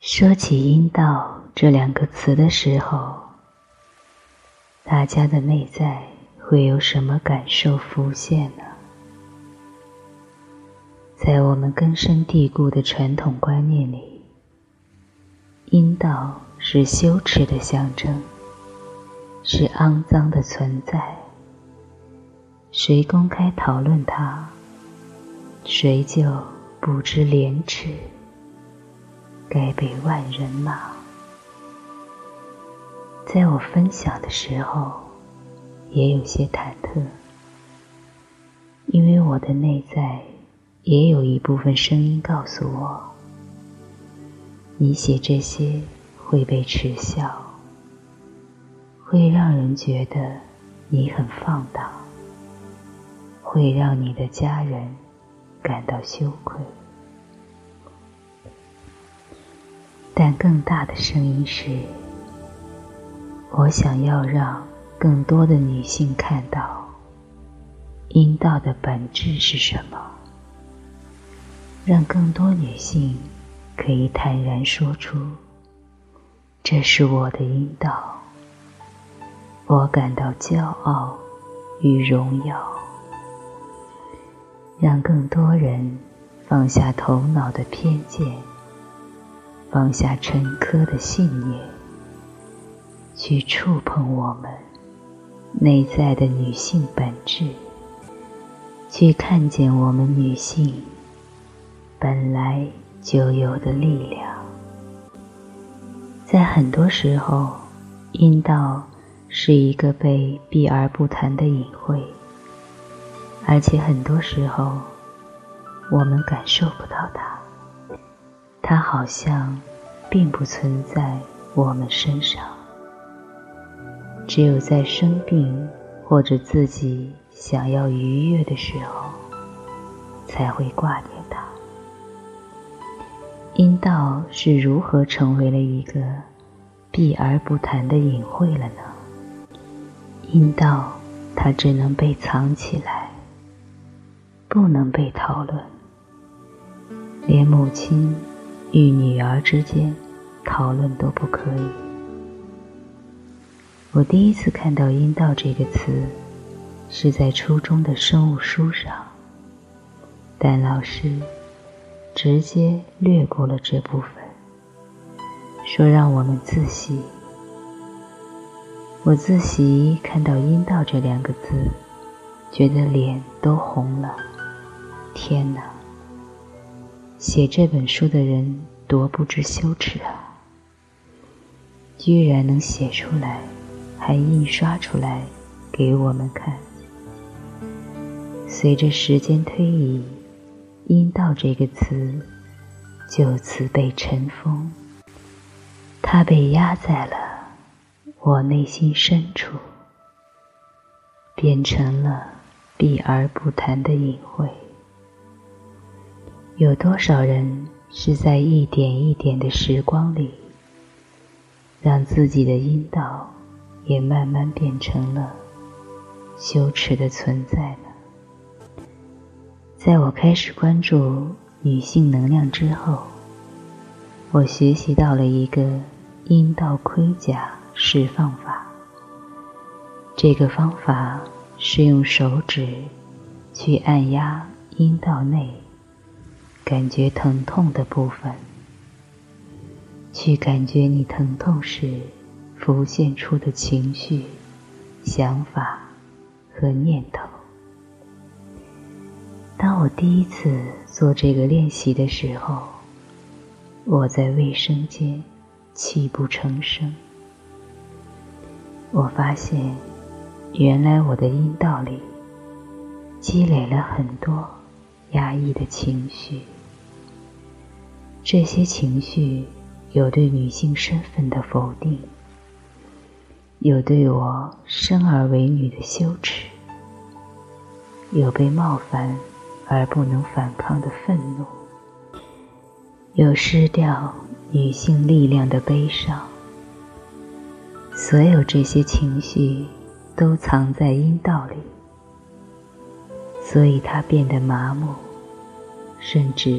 说起阴道这两个词的时候，大家的内在会有什么感受浮现呢？在我们根深蒂固的传统观念里，阴道是羞耻的象征，是肮脏的存在。谁公开讨论它，谁就不知廉耻。该被万人骂。在我分享的时候，也有些忐忑，因为我的内在也有一部分声音告诉我：你写这些会被耻笑，会让人觉得你很放荡，会让你的家人感到羞愧。但更大的声音是：我想要让更多的女性看到阴道的本质是什么，让更多女性可以坦然说出：“这是我的阴道，我感到骄傲与荣耀。”让更多人放下头脑的偏见。放下沉疴的信念，去触碰我们内在的女性本质，去看见我们女性本来就有的力量。在很多时候，阴道是一个被避而不谈的隐晦，而且很多时候我们感受不到它。它好像并不存在我们身上，只有在生病或者自己想要愉悦的时候，才会挂念它。阴道是如何成为了一个避而不谈的隐晦了呢？阴道它只能被藏起来，不能被讨论，连母亲。与女儿之间讨论都不可以。我第一次看到“阴道”这个词，是在初中的生物书上，但老师直接略过了这部分，说让我们自习。我自习看到“阴道”这两个字，觉得脸都红了。天哪！写这本书的人多不知羞耻啊！居然能写出来，还印刷出来给我们看。随着时间推移，“阴道”这个词就此被尘封，它被压在了我内心深处，变成了避而不谈的隐晦。有多少人是在一点一点的时光里，让自己的阴道也慢慢变成了羞耻的存在呢？在我开始关注女性能量之后，我学习到了一个阴道盔甲释放法。这个方法是用手指去按压阴道内。感觉疼痛的部分，去感觉你疼痛时浮现出的情绪、想法和念头。当我第一次做这个练习的时候，我在卫生间泣不成声。我发现，原来我的阴道里积累了很多压抑的情绪。这些情绪有对女性身份的否定，有对我生而为女的羞耻，有被冒犯而不能反抗的愤怒，有失掉女性力量的悲伤。所有这些情绪都藏在阴道里，所以它变得麻木，甚至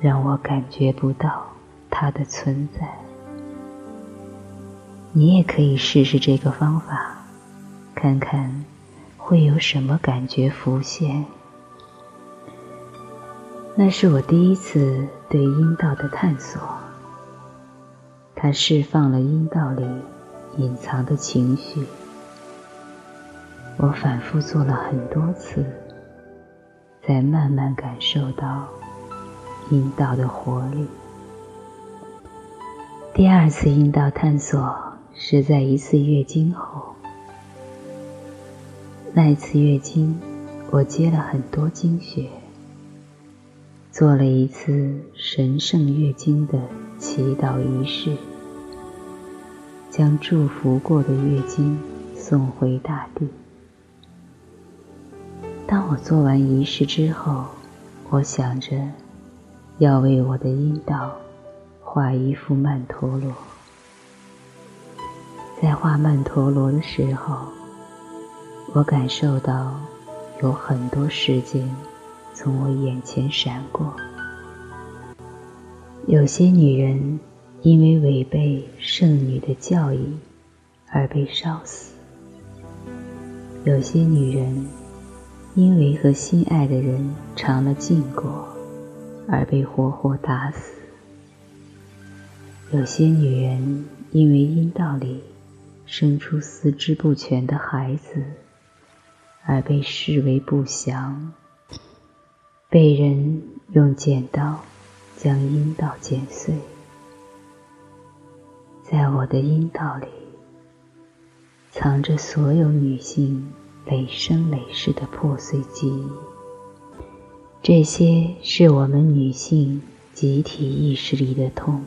让我感觉不到它的存在。你也可以试试这个方法，看看会有什么感觉浮现。那是我第一次对阴道的探索，它释放了阴道里隐藏的情绪。我反复做了很多次，才慢慢感受到阴道的活力。第二次阴道探索是在一次月经后，那一次月经，我接了很多经血。做了一次神圣月经的祈祷仪式，将祝福过的月经送回大地。当我做完仪式之后，我想着要为我的阴道画一幅曼陀罗。在画曼陀罗的时候，我感受到有很多时间。从我眼前闪过。有些女人因为违背圣女的教义而被烧死；有些女人因为和心爱的人尝了禁果而被活活打死；有些女人因为阴道里生出四肢不全的孩子而被视为不祥。被人用剪刀将阴道剪碎，在我的阴道里藏着所有女性累生累世的破碎记忆。这些是我们女性集体意识里的痛，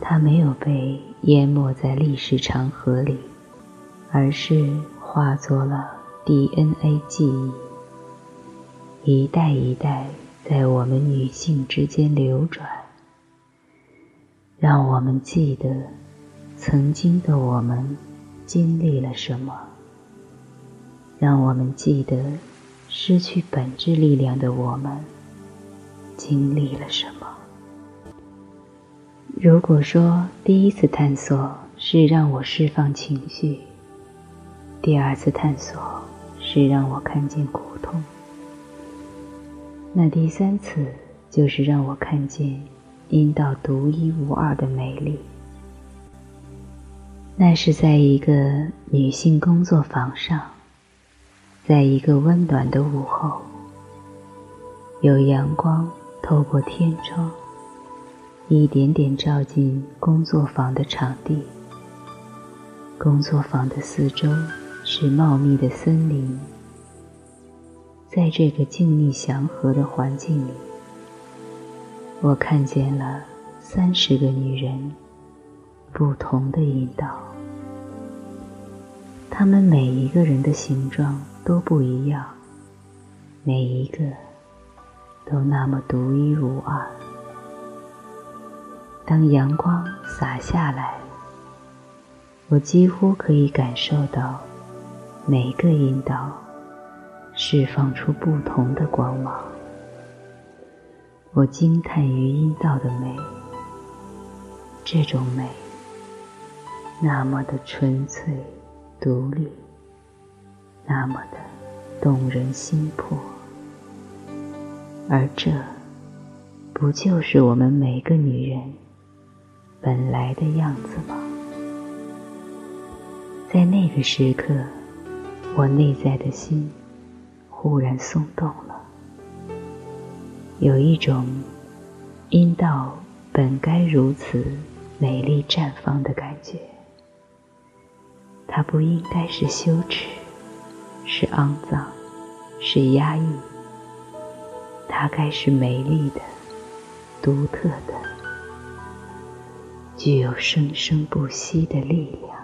它没有被淹没在历史长河里，而是化作了 DNA 记忆。一代一代在我们女性之间流转，让我们记得曾经的我们经历了什么，让我们记得失去本质力量的我们经历了什么。如果说第一次探索是让我释放情绪，第二次探索是让我看见苦痛。那第三次就是让我看见阴道独一无二的美丽。那是在一个女性工作坊上，在一个温暖的午后，有阳光透过天窗，一点点照进工作坊的场地。工作坊的四周是茂密的森林。在这个静谧祥和的环境里，我看见了三十个女人，不同的引导。她们每一个人的形状都不一样，每一个都那么独一无二。当阳光洒下来，我几乎可以感受到每个阴道。释放出不同的光芒，我惊叹于阴道的美，这种美那么的纯粹、独立，那么的动人心魄，而这不就是我们每个女人本来的样子吗？在那个时刻，我内在的心。忽然松动了，有一种阴道本该如此美丽绽放的感觉。它不应该是羞耻，是肮脏，是压抑。它该是美丽的、独特的，具有生生不息的力量。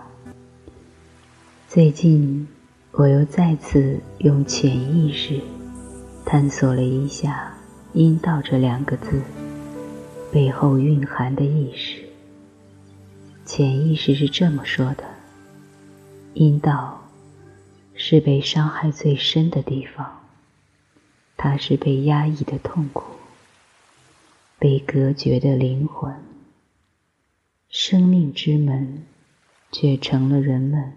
最近。我又再次用潜意识探索了一下“阴道”这两个字背后蕴含的意识。潜意识是这么说的：“阴道是被伤害最深的地方，它是被压抑的痛苦，被隔绝的灵魂。生命之门，却成了人们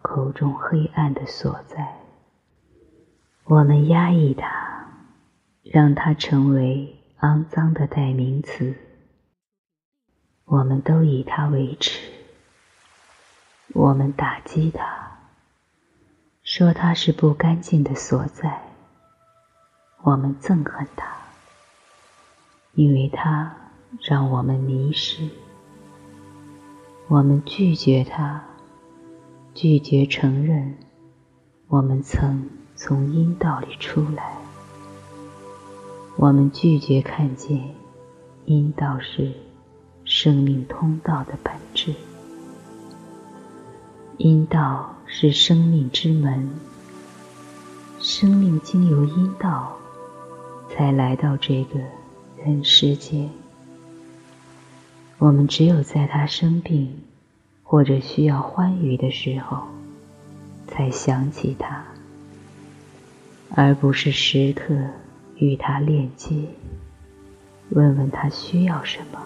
口中黑暗的所在。我们压抑它，让它成为肮脏的代名词。我们都以它为耻。我们打击它，说它是不干净的所在。我们憎恨它，因为它让我们迷失。我们拒绝它，拒绝承认我们曾从阴道里出来。我们拒绝看见阴道是生命通道的本质。阴道是生命之门，生命经由阴道才来到这个人世间。我们只有在他生病或者需要欢愉的时候，才想起他，而不是时刻与他链接，问问他需要什么，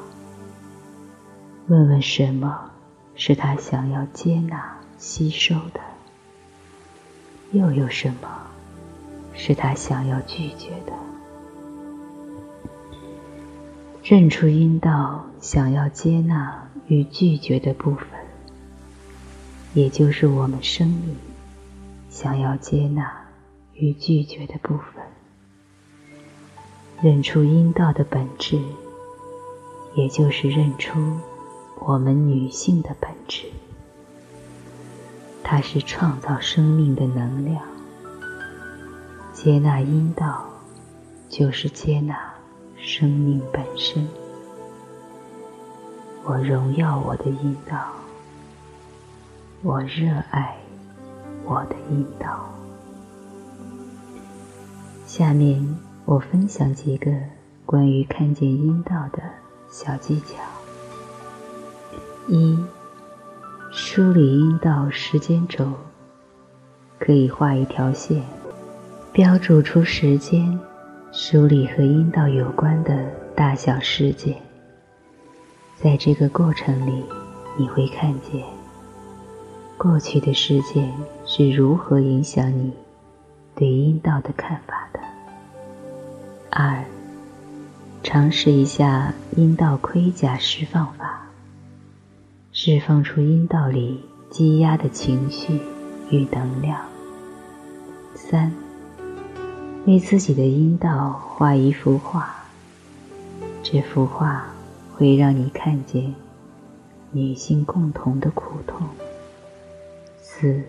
问问什么是他想要接纳。吸收的，又有什么是他想要拒绝的？认出阴道想要接纳与拒绝的部分，也就是我们生命想要接纳与拒绝的部分。认出阴道的本质，也就是认出我们女性的本质。它是创造生命的能量，接纳阴道，就是接纳生命本身。我荣耀我的阴道，我热爱我的阴道。下面我分享几个关于看见阴道的小技巧。一。梳理阴道时间轴，可以画一条线，标注出时间，梳理和阴道有关的大小事件。在这个过程里，你会看见过去的事件是如何影响你对阴道的看法的。二，尝试一下阴道盔甲释放法。释放出阴道里积压的情绪与能量。三，为自己的阴道画一幅画。这幅画会让你看见女性共同的苦痛。四，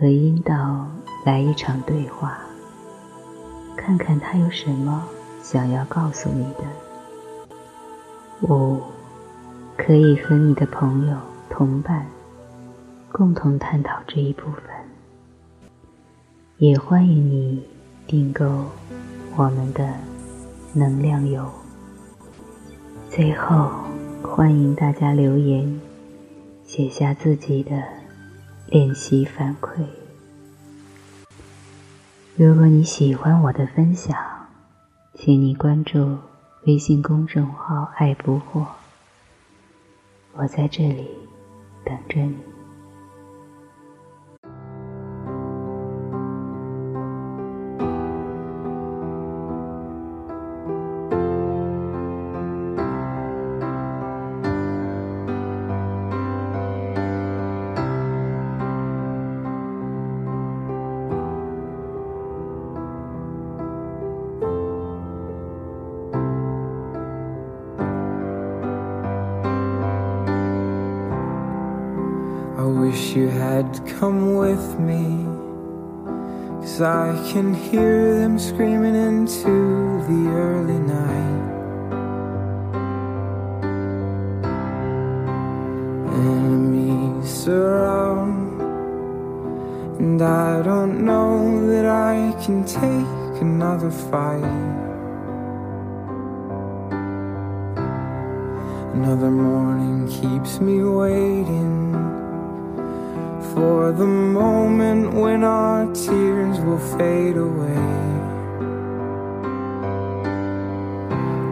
和阴道来一场对话，看看他有什么想要告诉你的。五。可以和你的朋友、同伴共同探讨这一部分，也欢迎你订购我们的能量油。最后，欢迎大家留言，写下自己的练习反馈。如果你喜欢我的分享，请你关注微信公众号“爱不惑”。我在这里等着你。You had come with me. Cause I can hear them screaming into the early night. Enemies surround, and I don't know that I can take another fight. Another morning keeps me waiting for the moment when our tears will fade away.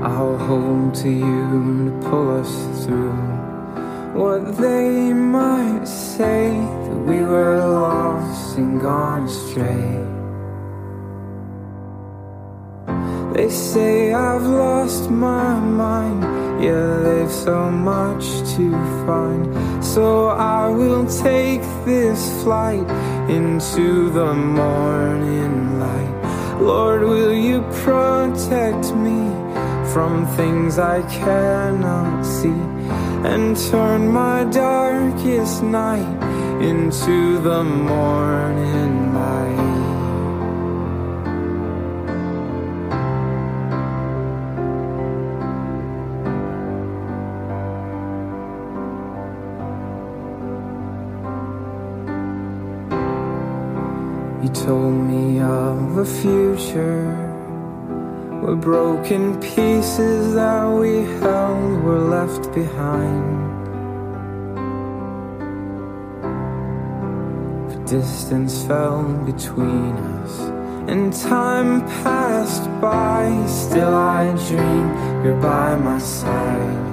I'll hold to you to pull us through what they might say that we were lost and gone astray. They say I've lost my mind, yeah, they've so much to find. So I will take this flight into the morning light. Lord, will you protect me from things I cannot see and turn my darkest night into the morning told me of a future where broken pieces that we held were left behind. The distance fell between us, and time passed by. Still, I dream you're by my side.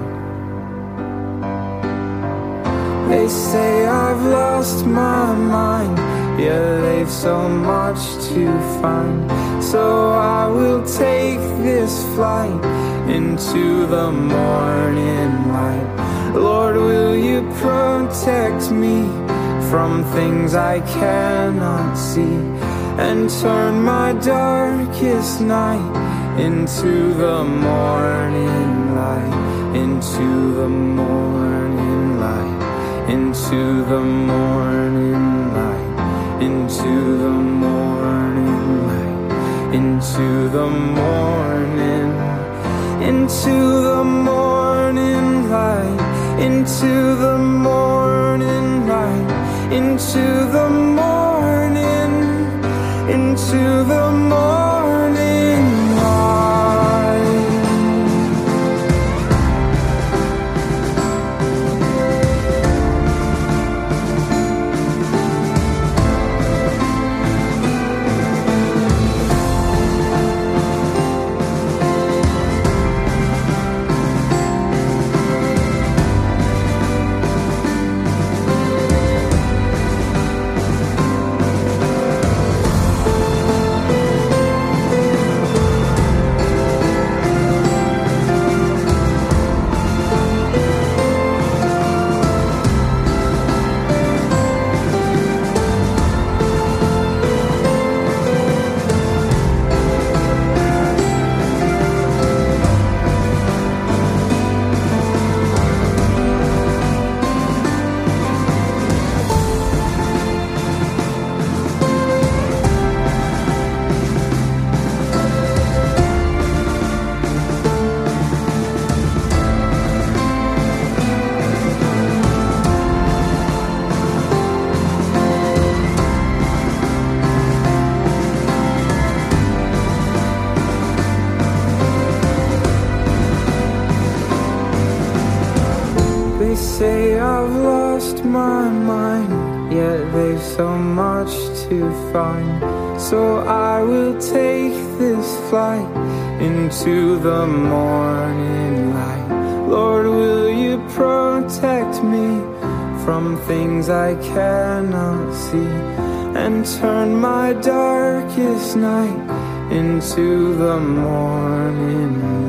They say I've lost my mind. Yeah, they've so much to find. So I will take this flight into the morning light. Lord, will you protect me from things I cannot see and turn my darkest night into the morning light, into the morning light, into the morning light into the morning light, into the morning, into the morning light, into the morning light, into the morning, to find. So I will take this flight into the morning light. Lord, will you protect me from things I cannot see and turn my darkest night into the morning